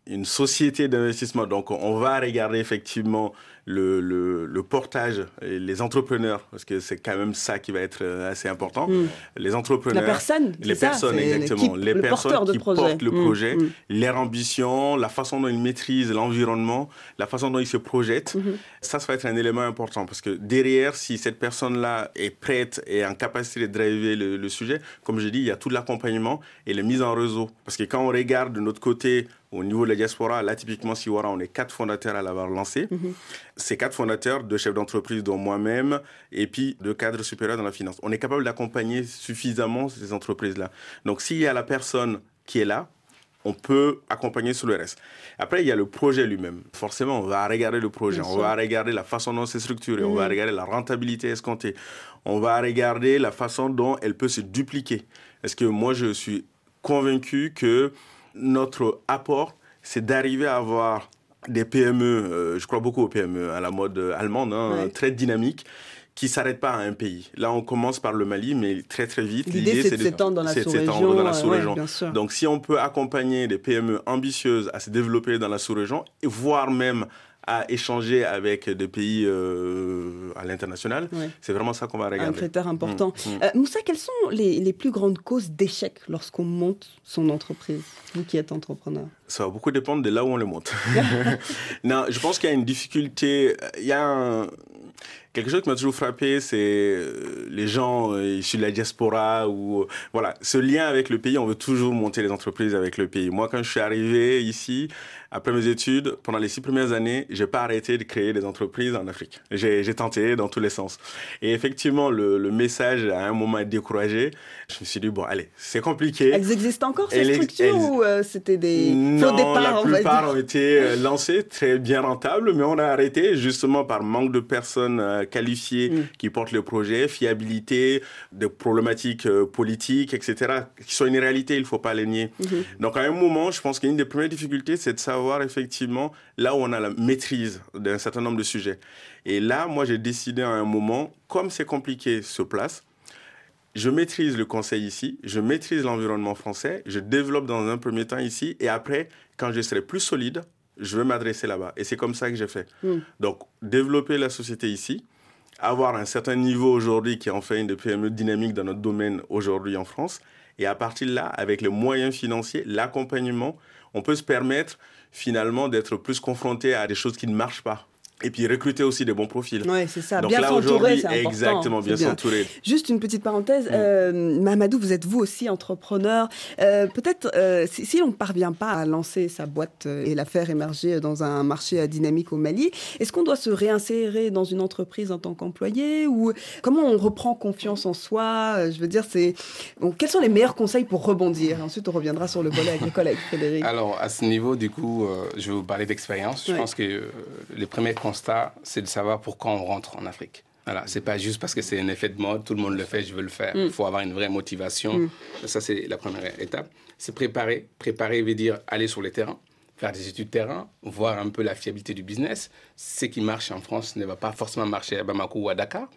une société d'investissement. Donc on va regarder effectivement le, le, le, portage, et les entrepreneurs, parce que c'est quand même ça qui va être euh, assez important. Hmm. Les entrepreneurs. La personne. Les personnes, exactement. Les personnes qui portent le hmm. projet, hmm. leur ambition, la façon dont ils maîtrisent l'environnement, la façon dont ils se projettent. Ça, ça va être un élément important parce que derrière, si cette personne-là est prête et en capacité de driver le, le sujet, comme je dis, il y a tout l'accompagnement et la mise en réseau. Parce que quand on regarde de notre côté, au niveau de la diaspora, là, typiquement, Siwara, on est quatre fondateurs à l'avoir lancé. Mhm. Ces quatre fondateurs, deux chefs d'entreprise, dont moi-même, et puis deux cadres supérieurs dans la finance. On est capable d'accompagner suffisamment ces entreprises-là. Donc, s'il y a la personne qui est là, on peut accompagner sur le reste. Après, il y a le projet lui-même. Forcément, on va regarder le projet, on va regarder la façon dont c'est structuré, on va mhm. regarder la rentabilité escomptée, on va regarder la façon dont elle peut se dupliquer. Est-ce que moi, je suis convaincu que notre apport, c'est d'arriver à avoir des PME, euh, je crois beaucoup aux PME, à la mode allemande, hein, très dynamiques, qui ne s'arrêtent pas à un pays. Là, on commence par le Mali, mais très très vite, l'idée c'est de s'étendre dans la sous-région. Donc si on peut accompagner des PME ambitieuses à se développer dans la sous-région, voire même à échanger avec des pays euh, à l'international. C'est vraiment ça qu'on va regarder. Un critère important. Mmh, mmh. Euh, Moussa, quelles sont les, les plus grandes causes d'échec lorsqu'on monte son entreprise Vous qui êtes entrepreneur? Ça va beaucoup dépendre de là où on le monte. non, je pense qu'il y a une difficulté. Il y a un, quelque chose qui m'a toujours frappé, c'est euh, les gens issus de la diaspora ou voilà, ce lien avec le pays. On veut toujours monter les entreprises avec le pays. Moi, quand je suis arrivé ici, après mes études, pendant les six premières années, j'ai pas arrêté de créer des entreprises en Afrique. J'ai tenté dans tous les sens. Et effectivement, le, le message à un moment découragé. Je me suis dit bon, allez, c'est compliqué. Elles existent encore ces structures ou euh, c'était des non, faux départs La plupart ont été euh, lancées, très bien rentables, mais on a arrêté justement par manque de personnes euh, qualifiées mm. qui portent le projet, fiabilité, des problématiques politiques, etc., qui sont une réalité. Il faut pas les nier. Mm-hmm. Donc à un moment, je pense qu'une des premières difficultés, c'est de savoir effectivement là où on a la maîtrise d'un certain nombre de sujets. Et là, moi, j'ai décidé à un moment, comme c'est compliqué sur place, je maîtrise le conseil ici, je maîtrise l'environnement français, je développe dans un premier temps ici, et après, quand je serai plus solide, je vais m'adresser là-bas. Et c'est comme ça que j'ai fait. Hmm. Donc, développer la société ici, avoir un certain niveau aujourd'hui qui en fait une des PME dynamiques dans notre domaine aujourd'hui en France, et à partir de là, avec les moyens financiers, l'accompagnement, on peut se permettre finalement d'être plus confronté à des choses qui ne marchent pas. Et puis recruter aussi des bons profils. Oui, c'est ça. Donc bien là, s'entourer, aujourd'hui, c'est important. exactement, bien s'entourer. Juste une petite parenthèse. Mm. euh, Mamadou, vous êtes vous aussi entrepreneur. Euh, Peut-être, euh, si, si on ne parvient pas à lancer sa boîte et la faire émerger dans un marché dynamique au Mali, est-ce qu'on doit se réinsérer dans une entreprise en tant qu'employé ou comment on reprend confiance en soi? Je veux dire, c'est bon, quels sont les meilleurs conseils pour rebondir? Ensuite, on reviendra sur le volet agricole avec Frédéric. Alors, à ce niveau, du coup, euh, je vais vous parler d'expérience. Je Ouais. pense que euh, les premiers constats, c'est de savoir pourquoi on rentre en Afrique. Voilà, c'est pas juste parce que c'est un effet de mode, tout le monde le fait, je veux le faire. Il Mm. faut avoir une vraie motivation. Mm. Ça, c'est la première étape. C'est préparer. Préparer veut dire aller sur le terrain, faire des études terrain, voir un peu la fiabilité du business. Ce qui marche en France ne va pas forcément marcher à Bamako ou à Dakar.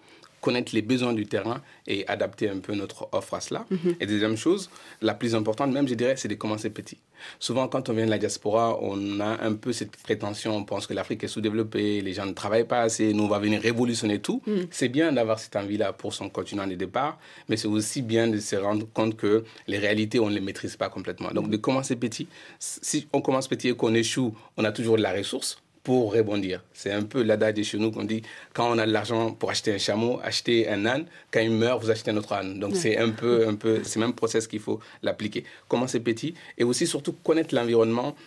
Connaître les besoins du terrain et adapter un peu notre offre à cela. Mhm. Et deuxième chose, la plus importante même, je dirais, c'est de commencer petit. Souvent, quand on vient de la diaspora, on a un peu cette prétention, on pense que l'Afrique est sous-développée, les gens ne travaillent pas assez, nous, on va venir révolutionner tout. Mm. C'est bien d'avoir cette envie-là pour son continent de départ, mais c'est aussi bien de se rendre compte que les réalités, on ne les maîtrise pas complètement. Donc, de commencer petit. Si on commence petit et qu'on échoue, on a toujours de la ressource pour rebondir. C'est un peu l'adage de chez nous qu'on dit quand on a de l'argent pour acheter un chameau, acheter un âne, quand il meurt, vous achetez un autre âne. Donc c'est un peu, un peu, c'est même process qu'il faut l'appliquer. Commencer petit? Et aussi surtout connaître l'environnement.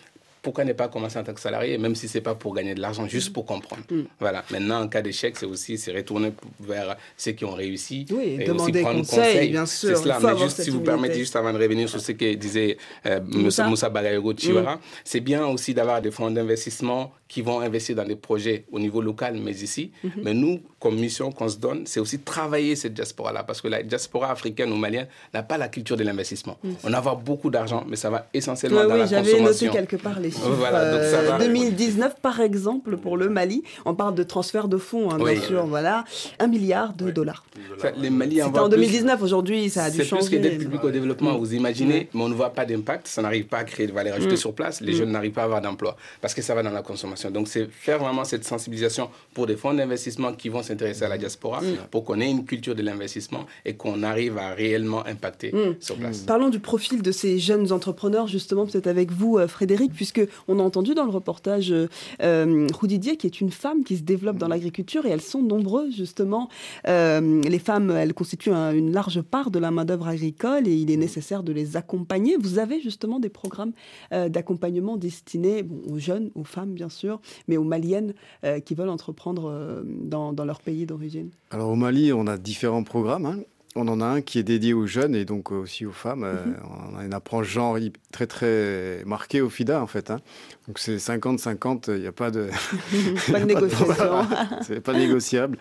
Pourquoi ne pas commencer en tant que salarié, même si c'est pas pour gagner de l'argent, juste pour comprendre. Mm. Voilà. Maintenant, en cas d'échec, c'est aussi c'est retourner vers ceux qui ont réussi Oui, et et demander aussi prendre conseil, bien sûr. C'est cela. Mais juste si vous humilité. permettez, juste avant de revenir sur ce que disait euh, Moussa. Moussa, Bagayogo de Chiwara, c'est bien aussi d'avoir des fonds d'investissement qui vont investir dans des projets au niveau local, mais ici. Mhm. Mais nous, comme mission qu'on se donne, c'est aussi travailler cette diaspora-là, parce que la diaspora africaine ou malienne n'a pas la culture de l'investissement. On a beaucoup d'argent, mais ça va essentiellement dans oui, la j'avais noté consommation. quelque part les chiffres. Voilà, donc ça Euh, va. 2019, par exemple, pour le Mali, on parle de transfert de fonds, hein, Oui. bien sûr, voilà, un milliard de dollars. Enfin, les Mali C'était en plus- 2019, aujourd'hui, ça a dû C'est plus changer. que d'aide publique au développement, vous imaginez, mais on ne voit pas d'impact, ça n'arrive pas à créer de valeur ajoutée Mm. sur place, les Mm. jeunes n'arrivent pas à avoir d'emploi, parce que ça va dans la consommation. Donc c'est faire vraiment cette sensibilisation pour des fonds d'investissement qui vont s'intéresser à la diaspora, Mm. pour qu'on ait une culture de l'investissement et qu'on arrive à réellement impacter Mm. sur place. Parlons du profil de ces jeunes entrepreneurs, justement, peut-être avec vous, euh, Frédéric, puisque on a entendu dans le reportage euh, euh, Roudidier, qui est une femme qui se développe dans l'agriculture, et elles sont nombreuses, justement. Euh, les femmes, elles constituent un- une large part de la main-d'œuvre agricole, et il est nécessaire de les accompagner. Vous avez justement des programmes euh, d'accompagnement destinés bon, aux jeunes, aux femmes, bien sûr, mais aux maliennes euh, qui veulent entreprendre dans, dans leur pays d'origine. Alors au Mali, on a différents programmes. hein. On en a un qui est dédié aux jeunes et donc aussi aux femmes. Euh, Mhm. on a une approche genre très très marquée au FIDA en fait. hein. Donc c'est 50-50, il n'y a pas de... Pas de négociation. C'est pas négociable.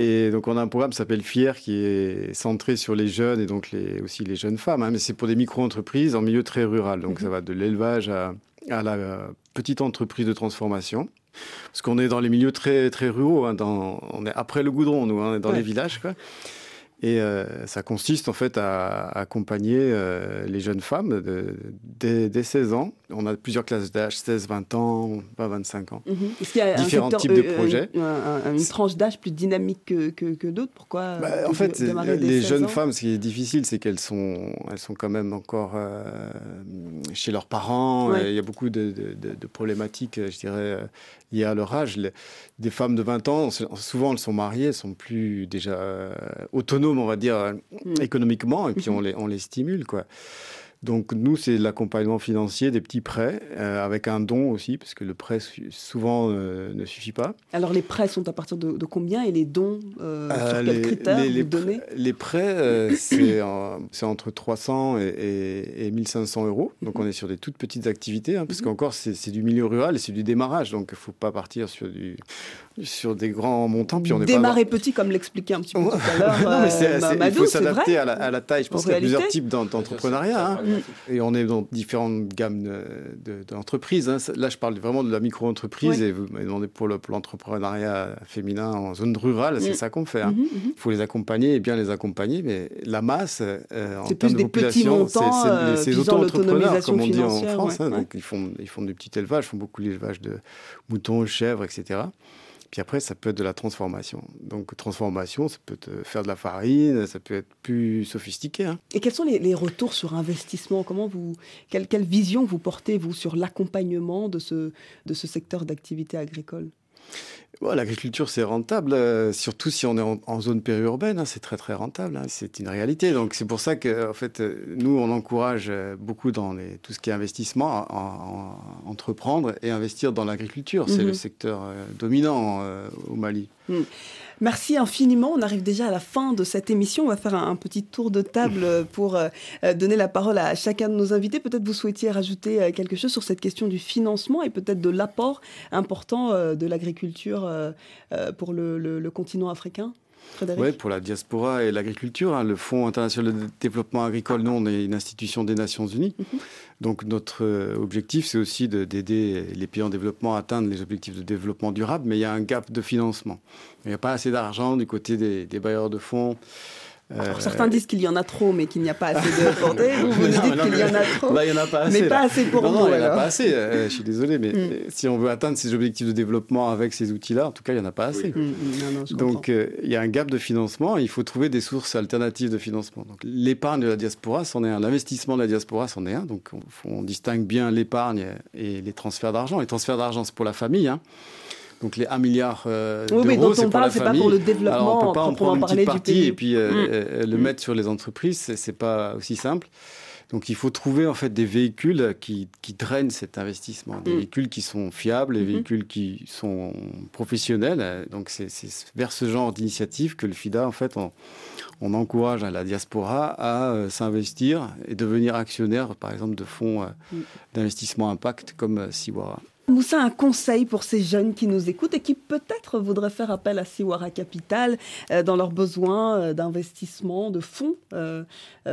Et donc on a un programme qui s'appelle Fier qui est centré sur les jeunes et donc les, aussi les jeunes femmes. hein. mais c'est pour des micro-entreprises en milieu très rural. Donc ça va de l'élevage à, à la petite entreprise de transformation. Parce qu'on est dans les milieux très, très ruraux, hein, dans, on est après le goudron, nous, hein, on est dans Ouais. les villages. Quoi. Et euh, ça consiste en fait à, à accompagner euh, les jeunes femmes de- dès, dès 16 ans. On a plusieurs classes d'âge, 16, 20 ans, pas 25 ans. Mhm. Est-ce qu'il y a Différents un secteur, types de euh, projets. Une, un- un- une tranche d'âge plus dynamique que, que, que d'autres Pourquoi Bah, euh, en fait, les 16 jeunes femmes, ce qui est difficile, c'est qu'elles sont, elles sont quand même encore euh, chez leurs parents. Ouais. Et Il y a beaucoup de, de- de- de problématiques, je dirais, euh, liées à leur âge. Les- des femmes de 20 ans, souvent, elles sont mariées, elles sont plus déjà euh, autonomes, on va dire, Mm. économiquement, et puis Mhm. on, les, on les stimule, quoi. Donc nous, c'est l'accompagnement financier, des petits prêts, euh, avec un don aussi, parce que le prêt souvent euh, ne suffit pas. Alors les prêts sont à partir de, de combien et les dons euh, sur quels les, critères les- les vous donnez prêts, les prêts, euh, c'est en- c'est entre 300 et, et- et 1500 euros. Donc Mhm. on est sur des toutes petites activités, hein, parce qu'encore c'est du milieu rural et c'est du démarrage. Donc il ne faut pas partir sur, du, sur des grands montants. Puis on n'est pas Démarrer petit, comme l'expliquait un petit peu tout à l'heure euh, il faut s'adapter à la, à la taille. Je En pense qu'il y a plusieurs types d'en- d'entrepreneuriat. Et on est dans différentes gammes de- de- d'entreprises. hein. Là, je parle vraiment de la micro-entreprise. Oui. Et vous m'avez demandé pour le- pour l'entrepreneuriat féminin en zone rurale. C'est Mm. ça qu'on fait. hein. Mhm, mhm. Il faut les accompagner et bien les accompagner. Mais la masse, euh, en termes de des petits population, c'est euh, auto-entrepreneurs, comme on dit en France. ouais, hein. ouais. Donc, ils, font, ils font du petit élevage, ils font beaucoup d'élevage de moutons, chèvres, etc. Puis après, ça peut être de la transformation. Donc, transformation, ça peut faire de la farine, ça peut être plus sophistiqué. hein. Et quels sont les, les retours sur investissement? Comment vous, quelle, quelle vision vous portez vous sur l'accompagnement de ce, de ce secteur d'activité agricole? L'agriculture, c'est rentable, euh, surtout si on est en, zone périurbaine, hein, c'est très très rentable, hein, c'est une réalité. Donc c'est pour ça que en fait, euh, nous, on encourage euh, beaucoup dans les, tout ce qui est investissement, à, entreprendre et investir dans l'agriculture. C'est le mhm. secteur dominant au Mali. Mm. Merci infiniment. On arrive déjà à la fin de cette émission. On va faire un, petit tour de table pour euh, donner la parole à chacun de nos invités. Peut-être vous souhaitiez rajouter euh, quelque chose sur cette question du financement et peut-être de l'apport important euh, de l'agriculture pour le, continent africain? Oui, pour la diaspora et l'agriculture, hein, le Fonds international de développement agricole, nous, on est une institution des Nations Unies. Mhm. Donc notre euh, objectif, c'est aussi d'aider les pays en développement à atteindre les objectifs de développement durable, mais il y a un gap de financement. Il n'y a pas assez d'argent du côté des, des bailleurs de fonds. Euh, certains disent qu'il y en a trop, mais qu'il n'y a pas assez de portée. Vous, vous dites qu'il y en a trop, il y en a pas assez, mais pas assez pour non, vous. Non, il n'y en a pas assez. Euh, je suis désolé, mais mm. si on veut atteindre ces objectifs de développement avec ces outils-là, en tout cas, il n'y en a pas assez. Mm, mm, Donc, euh, il y a un gap de financement. il faut trouver des sources alternatives de financement. Donc, l'épargne de la diaspora, c'en est un. L'investissement de la diaspora, c'en est un. Donc, on, on distingue bien l'épargne et les transferts d'argent. Les transferts d'argent, c'est pour la famille. Hein. Donc les 1 milliard euh, d'euros, c'est pour la famille. Pas pour le développement, Alors, on peut pas en prendre une petite partie et puis euh, mm. euh, le mm. mettre sur les entreprises, c'est pas aussi simple. Donc il faut trouver en fait des véhicules qui, qui drainent cet investissement, des mm. véhicules qui sont fiables, des mm-hmm. véhicules qui sont professionnels. Donc c'est vers ce genre d'initiative que le FIDA en fait on, on encourage la diaspora à s'investir et devenir actionnaire par exemple de fonds d'investissement impact comme Siwara. Moussa, un conseil pour ces jeunes qui nous écoutent et qui peut-être voudraient faire appel à Siwara Capital euh, dans leurs besoins euh, d'investissement, de fonds euh,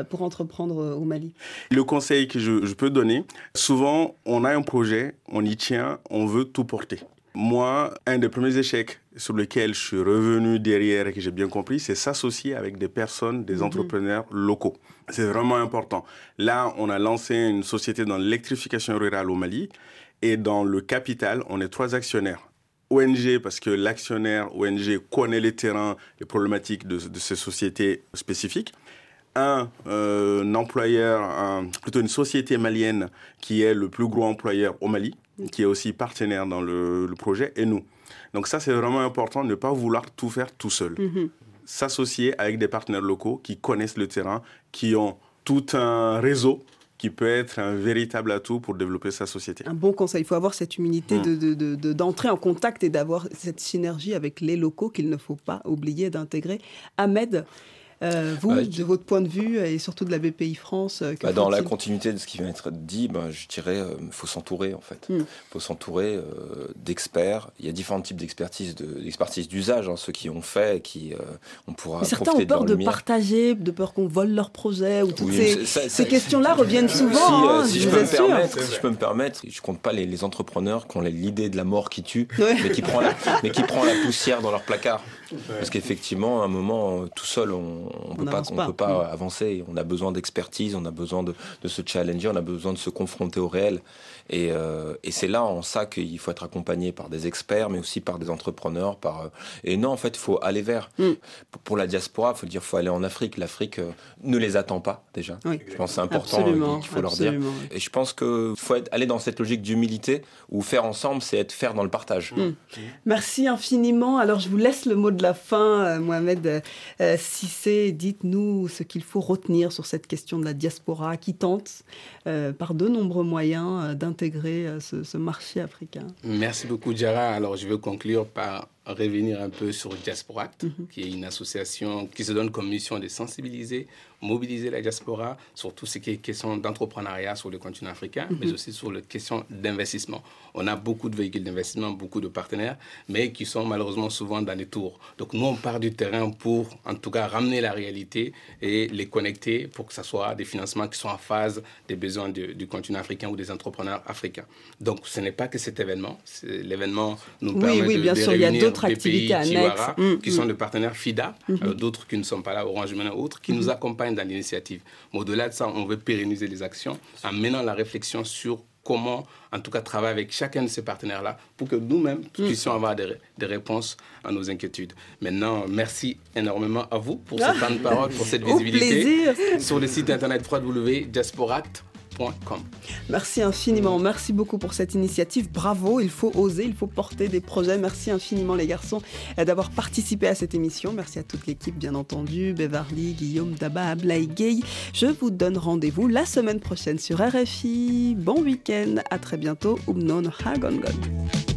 pour entreprendre au Mali Le conseil que je, peux donner, souvent on a un projet, on y tient, on veut tout porter. Moi, un des premiers échecs sur lesquels je suis revenu derrière et que j'ai bien compris, c'est s'associer avec des personnes, des mhm. entrepreneurs locaux. C'est vraiment important. Là, on a lancé une société dans l'électrification rurale au Mali. Et dans le capital, on est trois actionnaires. ONG, parce que l'actionnaire ONG connaît les terrains, les problématiques de, ces sociétés spécifiques. Un, euh, employeur, plutôt une société malienne qui est le plus gros employeur au Mali, qui est aussi partenaire dans le, projet, et nous. Donc ça, c'est vraiment important, ne pas vouloir tout faire tout seul. Mm-hmm. S'associer avec des partenaires locaux qui connaissent le terrain, qui ont tout un réseau qui peut être un véritable atout pour développer sa société. Un bon conseil, il faut avoir cette humilité mmh. d'entrer de, en contact et d'avoir cette synergie avec les locaux qu'il ne faut pas oublier d'intégrer. Ahmed, euh, vous, bah, de votre point de vue et surtout de la BPI France euh, bah, Dans la continuité de ce qui vient d'être dit, bah, je dirais qu'il euh, faut s'entourer en fait. Il hmm. faut s'entourer d'experts. Il y a différents types d'expertise, d'expertise d'usage, hein, ceux qui ont fait, qui on pourra. Mais certains ont peur de, partager, de peur qu'on vole leur projet ou toutes ces, questions-là reviennent souvent. Si, hein, je, peux me permettre, si je peux me permettre, je compte pas les, entrepreneurs qui ont l'idée de la mort qui tue, mais qui prend la, mais qui prend la poussière dans leur placard. Parce qu'effectivement, à un moment, tout seul, on ne peut, pas, peut pas avancer. On a besoin d'expertise, on a besoin de, de, se challenger, on a besoin de se confronter au réel. Et, euh, et c'est là en ça qu'il faut être accompagné par des experts, mais aussi par des entrepreneurs. Par, euh, et non, en fait, il faut aller vers. Mm. Pour la diaspora, il faut dire, faut aller en Afrique. L'Afrique euh, ne les attend pas déjà. Je pense que c'est important qu'il faut leur dire. Et je pense qu'il faut aller dans cette logique d'humilité où faire ensemble, c'est être faire dans le partage. Mm. Merci infiniment. Alors, je vous laisse le mot de la fin, Mohamed Sissé. Dites-nous ce qu'il faut retenir sur cette question de la diaspora qui tente, par de nombreux moyens, d'un intégrer euh, ce, marché africain. Merci beaucoup, Jara. Alors, je veux conclure par revenir un peu sur Diasporact, mhm. qui est une association qui se donne comme mission de sensibiliser, mobiliser la diaspora sur tout ce qui est question d'entrepreneuriat sur le continent africain, mais mhm. aussi sur les questions d'investissement. On a beaucoup de véhicules d'investissement, beaucoup de partenaires, mais qui sont malheureusement souvent dans les tours. Donc nous, on part du terrain pour, en tout cas, ramener la réalité et les connecter pour que ce soit des financements qui sont en phase des besoins du continent africain ou des entrepreneurs africains. Donc ce n'est pas que cet événement. L'événement nous permet oui, de, bien sûr, il d'autres activités annexes. Mm, qui sont mm. des partenaires FIDA, mm-hmm. euh, d'autres qui ne sont pas là, Orange Money autres, qui nous mm-hmm. accompagnent dans l'initiative. Mais au-delà de ça, on veut pérenniser les actions en menant la réflexion sur comment, en tout cas, travailler avec chacun de ces partenaires-là pour que nous-mêmes mm. puissions avoir des, réponses à nos inquiétudes. Maintenant, merci énormément à vous pour ce temps de parole, pour cette visibilité. Plaisir. Sur le site internet www.diasporact.com Merci infiniment, merci beaucoup pour cette initiative. Bravo, il faut oser, il faut porter des projets. Merci infiniment les garçons d'avoir participé à cette émission. Merci à toute l'équipe, bien entendu, Beverly, Guillaume, Daba, Ablaï, Gay. Je vous donne rendez-vous la semaine prochaine sur RFI. Bon week-end, à très bientôt. Umnon Hagongon.